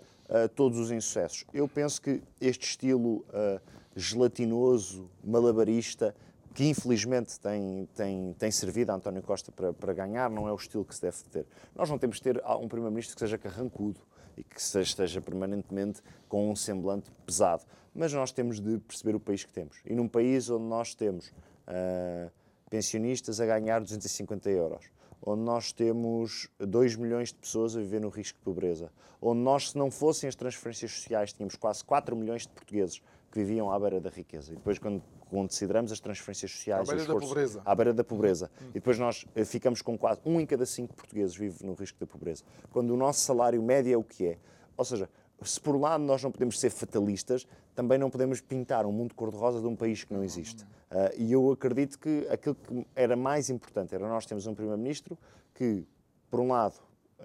todos os insucessos. Eu penso que este estilo uh, gelatinoso, malabarista, que infelizmente tem, tem, tem servido a António Costa para, para ganhar, não é o estilo que se deve ter. Nós não temos de ter um Primeiro-Ministro que seja carrancudo e que esteja permanentemente com um semblante pesado, mas nós temos de perceber o país que temos. E num país onde nós temos uh, pensionistas a ganhar 250 euros, onde nós temos 2 milhões de pessoas a viver no risco de pobreza, onde nós, se não fossem as transferências sociais, tínhamos quase 4 milhões de portugueses que viviam à beira da riqueza. E depois, quando consideramos as transferências sociais... À beira da pobreza. À beira da pobreza. Hum. E depois nós eh, ficamos com quase um em cada cinco portugueses vive no risco da pobreza. Quando o nosso salário médio é o que é. Ou seja, se por um lado nós não podemos ser fatalistas, também não podemos pintar um mundo cor-de-rosa de um país que não existe. Uh, e eu acredito que aquilo que era mais importante era nós termos um Primeiro-Ministro que, por um lado,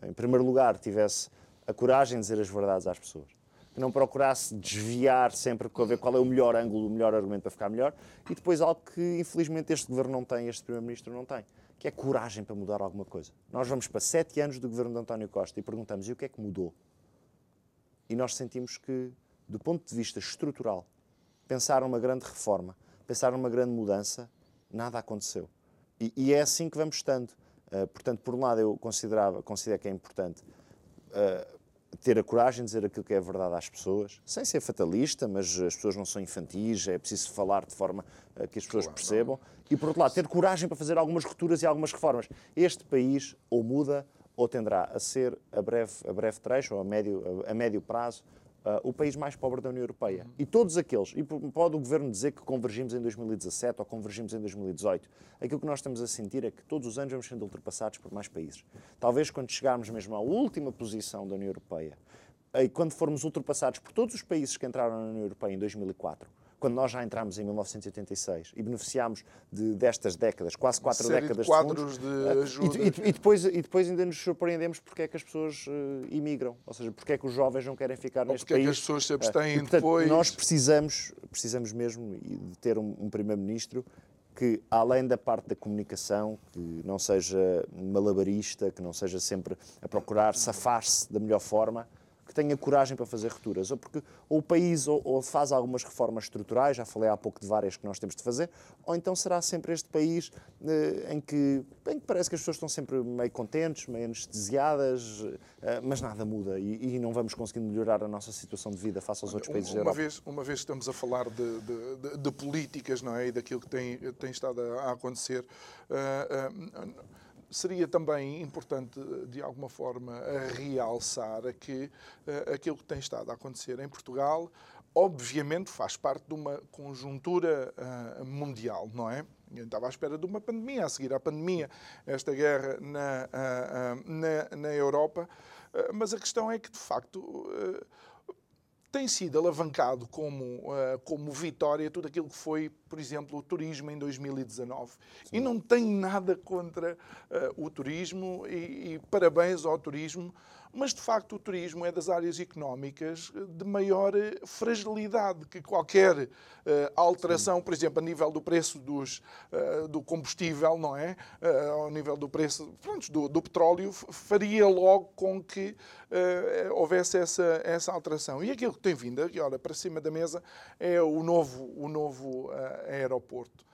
em primeiro lugar, tivesse a coragem de dizer as verdades às pessoas que não procurasse desviar sempre para ver qual é o melhor ângulo, o melhor argumento para ficar melhor, e depois algo que infelizmente este governo não tem, este primeiro-ministro não tem, que é coragem para mudar alguma coisa. Nós vamos para sete anos do governo de António Costa e perguntamos e o que é que mudou? E nós sentimos que, do ponto de vista estrutural, pensar uma grande reforma, pensar numa grande mudança, nada aconteceu. E, e é assim que vamos estando. Uh, portanto, por um lado, eu considerava, considero que é importante uh, ter a coragem de dizer aquilo que é verdade às pessoas, sem ser fatalista, mas as pessoas não são infantis, é preciso falar de forma uh, que as pessoas claro, percebam. Não. E, por outro lado, ter coragem para fazer algumas rupturas e algumas reformas. Este país ou muda ou tenderá a ser, a breve, a breve trecho, ou a médio, a, médio prazo, uh, o país mais pobre da União Europeia. Uhum. E todos aqueles, e pode o Governo dizer que convergimos em 2017 ou convergimos em 2018, aquilo que nós estamos a sentir é que todos os anos vamos sendo ultrapassados por mais países. Talvez quando chegarmos mesmo à última posição da União Europeia, e quando formos ultrapassados por todos os países que entraram na União Europeia em 2004, quando nós já entramos em 1986 e beneficiámos de, destas décadas, quase quatro décadas de quadros de, de eh, ajuda. E, e, e, depois, e depois ainda nos surpreendemos porque é que as pessoas uh, imigram, ou seja, porque é que os jovens não querem ficar ou neste país. porque é que as pessoas se abstêm uh, portanto, depois. Nós precisamos, precisamos mesmo de ter um, um primeiro-ministro que, além da parte da comunicação, que não seja malabarista, que não seja sempre a procurar safar-se da melhor forma, que tenha coragem para fazer rupturas, ou porque ou o país ou, ou, faz algumas reformas estruturais, já falei há pouco de várias que nós temos de fazer, ou então será sempre este país eh, em, que, em que parece que as pessoas estão sempre meio contentes, meio anestesiadas, eh, mas nada muda e, e, não vamos conseguindo melhorar a nossa situação de vida face aos outros países uma da Europa. Vez, uma vez estamos a falar de, de, de, de políticas, não é? E daquilo que tem, tem estado a, a acontecer. Uh, uh, seria também importante, de alguma forma, realçar que uh, aquilo que tem estado a acontecer em Portugal, obviamente, faz parte de uma conjuntura uh, mundial, não é? Eu estava à espera de uma pandemia, a seguir à pandemia, esta guerra na, uh, na, na, Europa, mas a questão é que, de facto, tem sido alavancado como, uh, como vitória tudo aquilo que foi, por exemplo, o turismo em 2019. Sim. E não tenho nada contra uh, o turismo e, e, parabéns ao turismo, mas de facto o turismo é das áreas económicas de maior eh, fragilidade que qualquer uh, alteração, Sim. por exemplo, a nível do preço dos, uh, do combustível, não é? Uh, ao nível do preço pronto, do, do, petróleo, faria logo com que houvesse essa, essa alteração. E aquilo que tem vindo olha, para cima da mesa é o novo, o novo aeroporto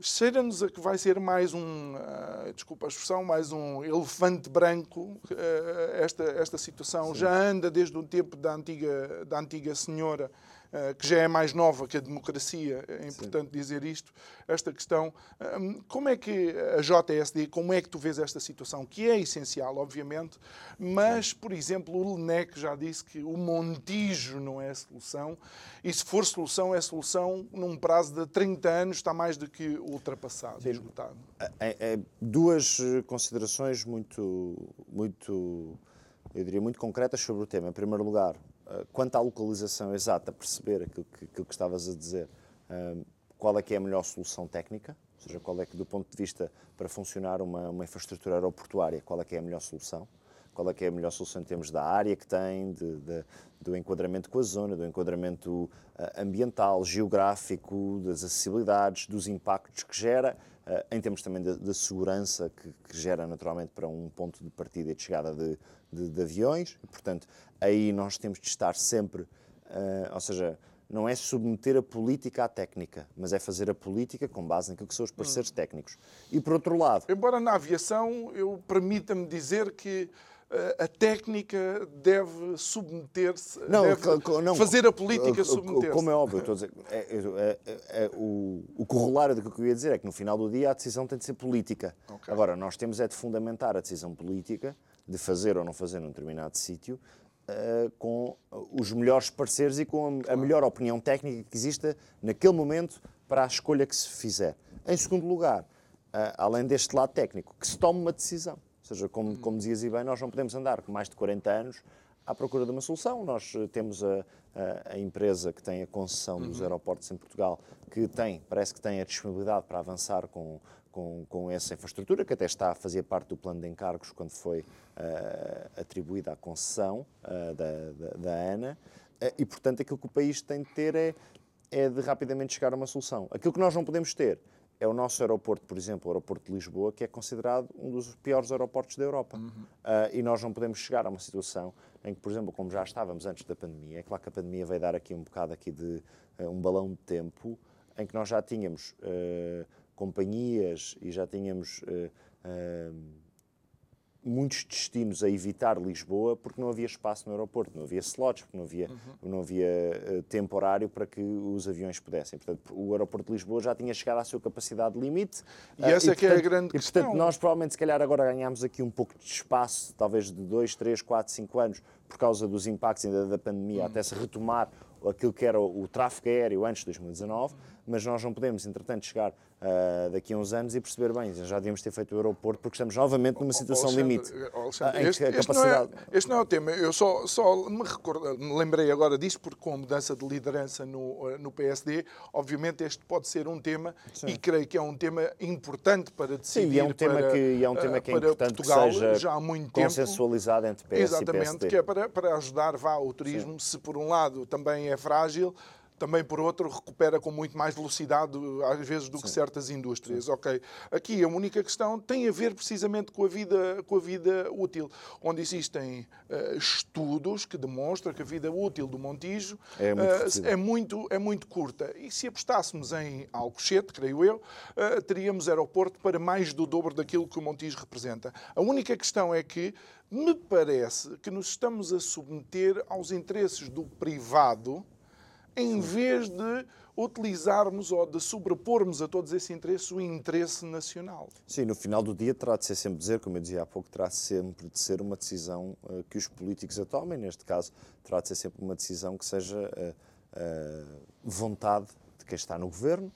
cheira-nos a que vai ser mais um, uh, desculpa a expressão, mais um elefante branco. Uh, esta, esta situação Sim. já anda desde o tempo da antiga, da antiga senhora que já é mais nova que a democracia, é importante Sim. dizer isto, esta questão. Hum, como é que a JSD, como é que tu vês esta situação, que é essencial, obviamente, mas, por exemplo, o LENEC já disse que o Montijo não é a solução, e se for solução, é solução num prazo de 30 anos, está mais do que ultrapassado, Sim. esgotado. É, é, duas considerações muito, muito, eu diria, muito concretas sobre o tema. Em primeiro lugar, eh, quanto à localização exata, perceber aquilo que, aquilo que estavas a dizer, eh, qual é que é a melhor solução técnica, ou seja, qual é que, do ponto de vista para funcionar uma, uma infraestrutura aeroportuária, qual é que é a melhor solução, qual é que é a melhor solução em termos da área que tem, de, de, do enquadramento com a zona, do enquadramento eh, ambiental, geográfico, das acessibilidades, dos impactos que gera, em termos também da segurança que, que, gera naturalmente para um ponto de partida e de chegada de, de, de aviões. Portanto, aí nós temos de estar sempre, uh, ou seja, não é submeter a política à técnica, mas é fazer a política com base naquilo que são os parceiros hum. técnicos. E por outro lado. Embora na aviação, eu permita-me dizer que eh, a técnica deve submeter-se, fazer a política submeter-se. Como é óbvio, estou a dizer, é, é, é, é, o, o correlário do que eu ia dizer é que no final do dia a decisão tem de ser política. Okay. Agora, nós temos é de fundamentar a decisão política de fazer ou não fazer num determinado sítio uh, com os melhores parceiros e com a, claro. a, melhor opinião técnica que exista naquele momento para a escolha que se fizer. Em segundo lugar, uh, além deste lado técnico, que se tome uma decisão. Ou seja, como, hum. como dizias e bem, nós não podemos andar com mais de 40 anos à procura de uma solução. Nós eh, temos a, a, a empresa que tem a concessão dos uhum. aeroportos em Portugal, que tem, parece que tem a disponibilidade para avançar com, com, com essa infraestrutura, que até está a fazer parte do plano de encargos quando foi uh, atribuída a concessão uh, da, da, da, ANA, uh, e portanto aquilo que o país tem de ter é, é de rapidamente chegar a uma solução. Aquilo que nós não podemos ter é o nosso aeroporto, por exemplo, o aeroporto de Lisboa, que é considerado um dos piores aeroportos da Europa. Uhum. e nós não podemos chegar a uma situação em que, por exemplo, como já estávamos antes da pandemia, é claro que a pandemia veio dar aqui um bocado aqui de um balão de tempo, em que nós já tínhamos companhias e já tínhamos uh, uh, muitos destinos a evitar Lisboa porque não havia espaço no aeroporto, não havia slots, porque não havia, uhum. não havia uh, tempo horário para que os aviões pudessem. Portanto, o aeroporto de Lisboa já tinha chegado à sua capacidade limite. E uh, essa e, é que portanto, é a grande e, questão. portanto, nós provavelmente, se calhar, agora ganhámos aqui um pouco de espaço, talvez de 2, 3, 4, 5 anos, por causa dos impactos ainda da pandemia, uhum. até se retomar aquilo que era o, o tráfego aéreo antes de 2019, mas nós não podemos, entretanto, chegar uh, daqui a uns anos e perceber bem, já devíamos ter feito o aeroporto porque estamos novamente numa situação Alexandre, limite. Alexandre, este, este, capacidade... não é, este, não é, o tema, eu só, só me, recordo, me lembrei agora disso porque com a mudança de liderança no, no PSD, obviamente este pode ser um tema Sim. e creio que é um tema importante para decidir Sim, e é um tema para, que, é um tema que é importante Portugal, que seja já há muito consensualizado tempo, entre PS Exatamente, e PSD. que é para, para ajudar vá, o turismo, Sim. se por um lado também é frágil, também por outro recupera com muito mais velocidade às vezes do Sim. que certas indústrias. Sim. Ok. Aqui a única questão tem a ver precisamente com a vida com a vida útil, onde existem uh, estudos que demonstram que a vida útil do Montijo é muito, uh, é muito, é muito curta. E se apostássemos em Alcochete, creio eu, uh, teríamos aeroporto para mais do dobro daquilo que o Montijo representa. A única questão é que me parece que nos estamos a submeter aos interesses do privado em vez de utilizarmos ou de sobrepormos a todos esses interesses o interesse nacional. Sim, no final do dia terá de ser sempre dizer, como eu dizia há pouco, terá sempre de ser uma decisão uh, que os políticos a tomem, neste caso terá de ser sempre uma decisão que seja uh, uh, vontade de quem está no governo.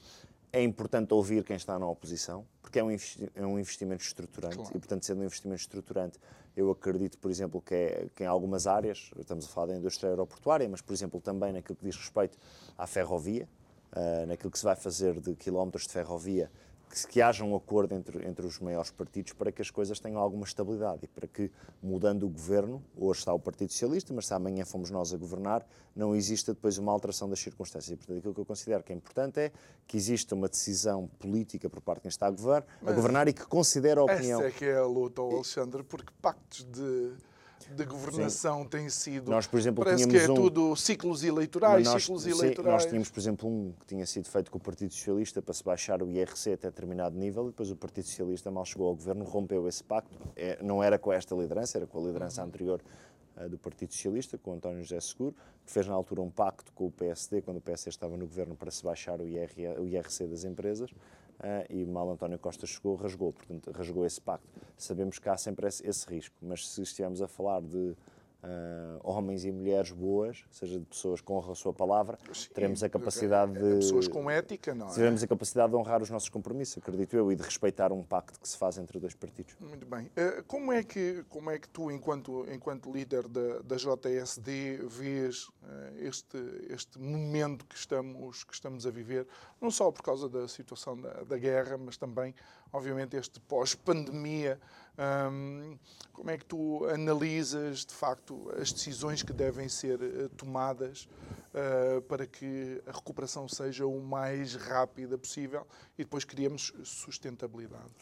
É importante ouvir quem está na oposição, porque é um, é um investimento estruturante claro. e, portanto, sendo um investimento estruturante, eu acredito, por exemplo, que, é, que em algumas áreas, estamos a falar da indústria aeroportuária, mas, por exemplo, também naquilo que diz respeito à ferrovia, uh, naquilo que se vai fazer de quilómetros de ferrovia, que, que haja um acordo entre, entre os maiores partidos para que as coisas tenham alguma estabilidade e para que, mudando o governo, hoje está o Partido Socialista, mas se amanhã fomos nós a governar, não exista depois uma alteração das circunstâncias. E, portanto, aquilo que eu considero que é importante é que exista uma decisão política por parte de quem está a governar, a governar e que considere a opinião. Essa é que é a luta, Alexandre, porque pactos de de governação sim. tem sido. Nós, por exemplo, parece que é um... tudo ciclos eleitorais, nós, ciclos sim, eleitorais. Nós tínhamos, por exemplo, um que tinha sido feito com o Partido Socialista para se baixar o IRC até determinado nível, e depois o Partido Socialista, mal chegou ao governo, rompeu esse pacto. É, não era com esta liderança, era com a liderança uhum. anterior uh, do Partido Socialista, com o António José Seguro, que fez na altura um pacto com o PSD, quando o PSD estava no governo, para se baixar o, IR, o IRC das empresas. Uh, e mal António Costa chegou, rasgou, portanto, rasgou esse pacto. Sabemos que há sempre esse, esse risco, mas se estivermos a falar de Uh, homens e mulheres boas, seja de pessoas que honram a sua palavra, Sim, teremos a capacidade de. Pessoas com ética, não é? Teremos a capacidade de honrar os nossos compromissos, acredito eu, e de respeitar um pacto que se faz entre dois partidos. Muito bem. Uh, como, é que, como é que tu, enquanto, enquanto líder da, da JSD, vês uh, este, este momento que estamos, que estamos a viver, não só por causa da situação da, da guerra, mas também, obviamente, este pós-pandemia? Um, como é que tu analisas, de facto, as decisões que devem ser uh, tomadas uh, para que a recuperação seja o mais rápida possível e depois criemos sustentabilidade?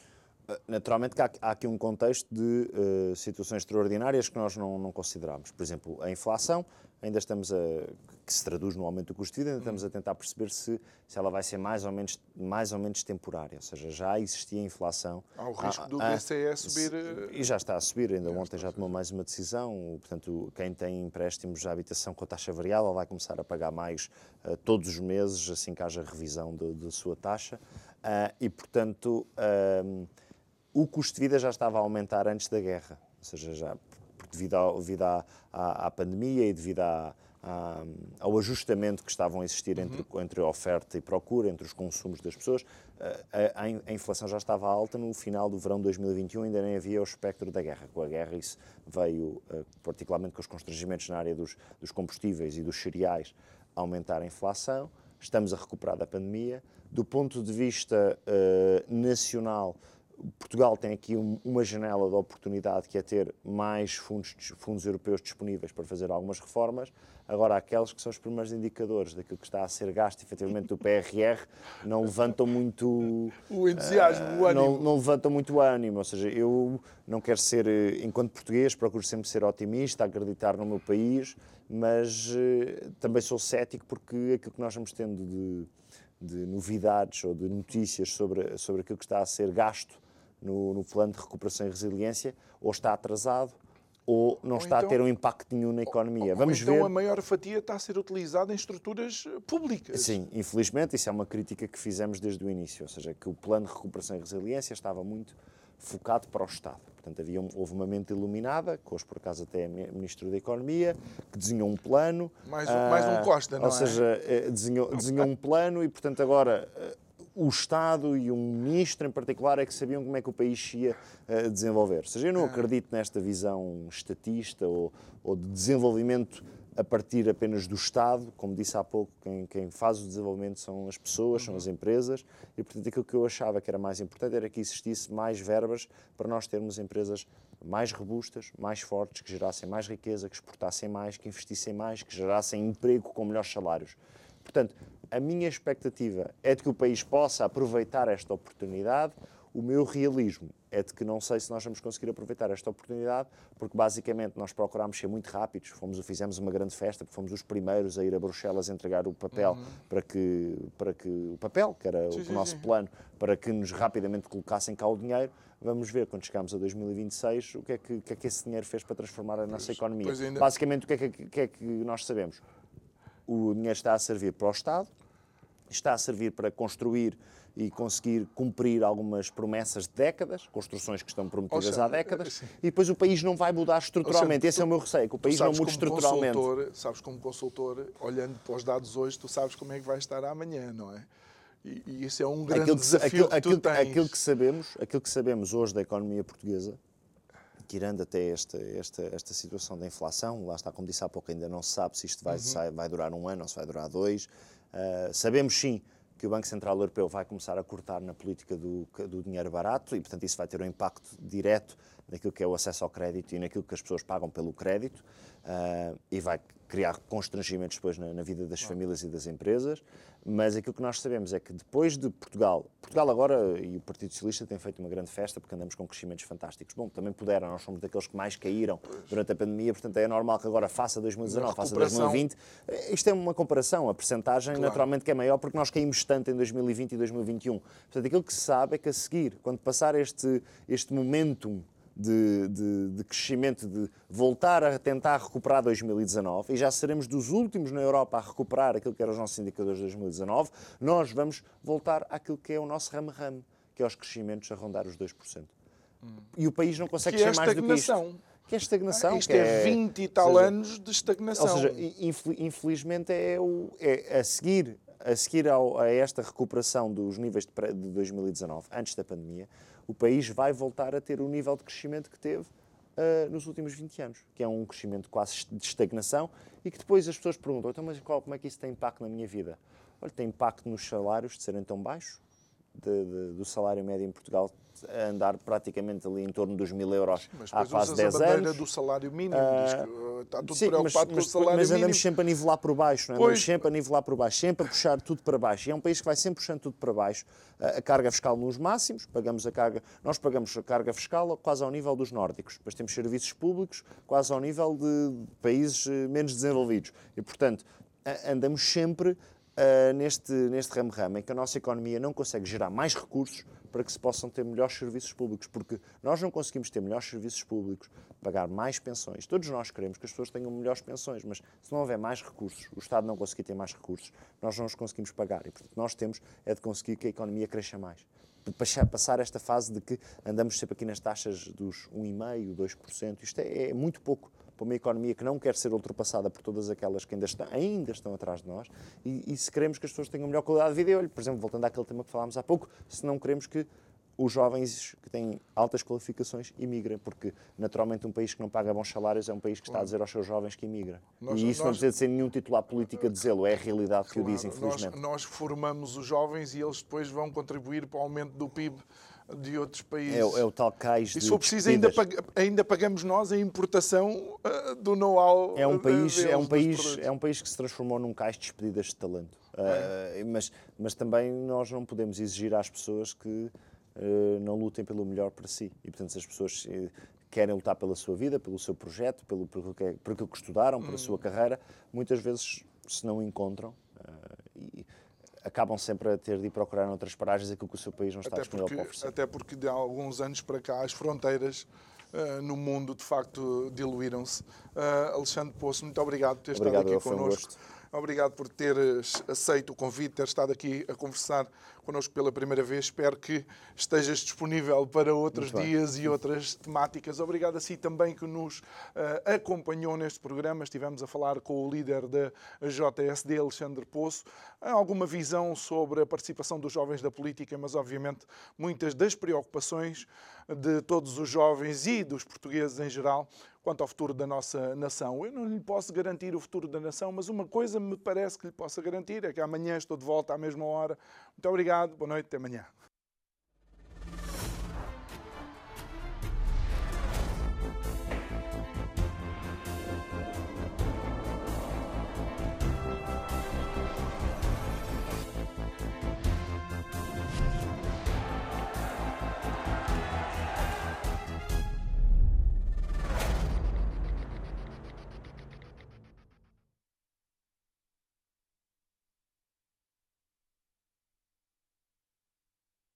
Ah, naturalmente que há, há aqui um contexto de uh, situações extraordinárias que nós não, não consideramos. Por exemplo, a inflação, ainda estamos a que se traduz no aumento do custo de vida, ainda estamos a tentar perceber se, se ela vai ser mais ou, menos, mais ou menos temporária, ou seja, já existia inflação. Há o risco há, do BCE subir... E já está a subir, ainda já ontem já tomou mais uma decisão, portanto, quem tem empréstimos à habitação com taxa variável vai começar a pagar mais uh, todos os meses, assim que haja revisão da sua taxa, uh, e, portanto, uh, o custo de vida já estava a aumentar antes da guerra, ou seja, já devido, ao, devido à, à, à pandemia e devido à ao ajustamento que estavam a existir entre, uhum. entre oferta e procura, entre os consumos das pessoas. A, a, a, inflação já estava alta no final do verão de 2021, ainda nem havia o espectro da guerra. Com a guerra, isso veio, eh, particularmente com os constrangimentos na área dos, dos combustíveis e dos cereais, aumentar a inflação. Estamos a recuperar da pandemia. Do ponto de vista uh, nacional, Portugal tem aqui um, uma janela de oportunidade que é ter mais fundos, fundos europeus disponíveis para fazer algumas reformas. Agora, aqueles que são os primeiros indicadores daquilo que está a ser gasto efetivamente do PRR não levantam muito. O entusiasmo, uh, o ânimo. Não, não, levantam muito ânimo. Ou seja, eu não quero ser, eh, enquanto português, procuro sempre ser otimista, acreditar no meu país, mas uh, também sou cético porque aquilo que nós vamos tendo de, de novidades ou de notícias sobre, sobre aquilo que está a ser gasto no, no plano de recuperação e resiliência, ou está atrasado, ou não ou está então, a ter um impacto nenhum na economia. Ou, Vamos ou então ver. a maior fatia está a ser utilizada em estruturas públicas. Sim, infelizmente, isso é uma crítica que fizemos desde o início, ou seja, que o plano de recuperação e resiliência estava muito focado para o Estado. Portanto, havia um, houve uma mente iluminada, que hoje por acaso até é Ministro da Economia, que desenhou um plano. Mais, uh, mais um Costa, não ou é? Ou seja, eh, desenhou, desenhou um plano e, portanto, agora uh, o Estado e um ministro em particular é que sabiam como é que o país ia uh, desenvolver. Ou seja, eu não ah. acredito nesta visão estatista ou, ou de desenvolvimento a partir apenas do Estado. Como disse há pouco, quem, quem, faz o desenvolvimento são as pessoas, são as empresas, e portanto aquilo que eu achava que era mais importante era que existisse mais verbas para nós termos empresas mais robustas, mais fortes, que gerassem mais riqueza, que exportassem mais, que investissem mais, que gerassem emprego com melhores salários. Portanto, a minha expectativa é de que o país possa aproveitar esta oportunidade. O meu realismo é de que não sei se nós vamos conseguir aproveitar esta oportunidade, porque basicamente nós procurámos ser muito rápidos, fomos, fizemos uma grande festa, fomos os primeiros a ir a Bruxelas entregar o papel uhum. para que para que o papel, que era sim, o sim, nosso sim. plano, para que nos rapidamente colocassem cá o dinheiro. Vamos ver quando chegarmos a 2026 o que é que, que, é que esse dinheiro fez para transformar a nossa economia. Ainda... Basicamente o que é que, que é que nós sabemos? O dinheiro está a servir para o Estado, está a servir para construir e conseguir cumprir algumas promessas de décadas, construções que estão prometidas seja, há décadas, sim. e depois o país não vai mudar estruturalmente. Seja, Esse tu, é o meu receio, que o país não mude estruturalmente. Consultor, sabes, como consultor, olhando para os dados hoje, tu sabes como é que vai estar amanhã, não é? E, e isso é um grande aquilo que, desafio aquilo, que aquilo, tens. Aquilo que, sabemos, aquilo que sabemos hoje da economia portuguesa, tirando até esta, esta, esta situação da inflação, lá está, como disse há pouco, ainda não se sabe se isto vai, uhum. vai durar um ano ou se vai durar dois, Uh, sabemos sim que o Banco Central Europeu vai começar a cortar na política do, do, dinheiro barato e, portanto, isso vai ter um impacto direto naquilo que é o acesso ao crédito e naquilo que as pessoas pagam pelo crédito uh, e vai criar constrangimentos depois na, na, vida das famílias e das empresas. Mas aquilo que nós sabemos é que depois de Portugal, Portugal agora e o Partido Socialista têm feito uma grande festa porque andamos com crescimentos fantásticos. Bom, também puderam, nós somos daqueles que mais caíram durante a pandemia, portanto é normal que agora faça 2019, faça 2020. Isto é uma comparação, a percentagem claro. naturalmente que é maior porque nós caímos tanto em 2020 e 2021. Portanto, aquilo que se sabe é que a seguir, quando passar este, este momentum de, de, de, crescimento, de voltar a tentar recuperar 2019, e já seremos dos últimos na Europa a recuperar aquilo que eram os nossos indicadores de 2019, nós vamos voltar àquilo que é o nosso ramo-ramo, que é os crescimentos a rondar os 2%. Hum. E o país não consegue que é ser mais do que isto. Que é estagnação. Ah, isto é, é 20 e tal seja, anos de estagnação. Ou seja, infelizmente é, o, é a seguir, a, seguir ao, a esta recuperação dos níveis de, de 2019, antes da pandemia, o país vai voltar a ter o nível de crescimento que teve uh, nos últimos 20 anos, que é um crescimento quase de estagnação e que depois as pessoas perguntam, então, mas qual, como é que isso tem impacto na minha vida? Olha, tem impacto nos salários de serem tão baixos, de, de, do salário médio em Portugal a andar praticamente ali em torno dos mil euros mas há quase 10 a anos. do salário mínimo, uh, está tudo sim, preocupado mas, com o salário mas mínimo. andamos sempre a nivelar por baixo, não é? Andamos sempre a nivelar por baixo, sempre a puxar tudo para baixo. E é um país que vai sempre puxando tudo para baixo. A carga fiscal nos máximos, pagamos a carga, nós pagamos a carga fiscal quase ao nível dos nórdicos, depois temos serviços públicos quase ao nível de países eh, menos desenvolvidos. E, portanto, andamos sempre uh, neste, neste ramo-ramo em que a nossa economia não consegue gerar mais recursos para que se possam ter melhores serviços públicos, porque nós não conseguimos ter melhores serviços públicos, pagar mais pensões. Todos nós queremos que as pessoas tenham melhores pensões, mas se não houver mais recursos, o Estado não conseguir ter mais recursos, nós não os conseguimos pagar. E, portanto, nós temos é de conseguir que a economia cresça mais. Passar esta fase de que andamos sempre aqui nas taxas dos 1,5%, 2%, isto é, é muito pouco para uma economia que não quer ser ultrapassada por todas aquelas que ainda estão, ainda estão atrás de nós, e, e se queremos que as pessoas tenham melhor qualidade de vida, e olha, por exemplo, voltando àquele tema que falámos há pouco, se não queremos que os jovens que têm altas qualificações imigrem, porque naturalmente um país que não paga bons salários é um país que está a dizer aos seus jovens que imigra. Nós, e isso nós, não precisa de ser nenhum titular político a dizê-lo, é a realidade claro, que o diz, infelizmente. Nós, nós formamos os jovens e eles depois vão contribuir para o aumento do PIB de outros países. É, é o tal cais de. E se for preciso, ainda, pag ainda, pagamos nós a importação uh, do know-how. É um país, é um país, é um país que se transformou num cais de despedidas de talento. Uh, mas, mas também nós não podemos exigir às pessoas que uh, não lutem pelo melhor para si. E portanto, se as pessoas querem lutar pela sua vida, pelo seu projeto, pelo, pelo, que, pelo que estudaram, pela hum. sua carreira, muitas vezes se não encontram. E, acabam sempre a ter de ir procurar noutras paragens aquilo que o seu país não está até disponível porque, para oferecer. Até porque de alguns anos para cá as fronteiras uh, no mundo de facto diluíram-se. Uh, Alexandre Poço, muito obrigado por ter obrigado, estado aqui connosco. Um Obrigado por teres aceito o convite, ter estado aqui a conversar connosco pela primeira vez. Espero que estejas disponível para outros Muito dias bem. e outras temáticas. Obrigado a si também que nos uh, acompanhou neste programa. Estivemos a falar com o líder da JSD, Alexandre Poço. Alguma visão sobre a participação dos jovens da política, mas obviamente muitas das preocupações de todos os jovens e dos portugueses em geral quanto ao futuro da nossa nação. Eu não lhe posso garantir o futuro da nação, mas uma coisa me parece que lhe possa garantir é que amanhã estou de volta à mesma hora. Muito obrigado, boa noite, até amanhã.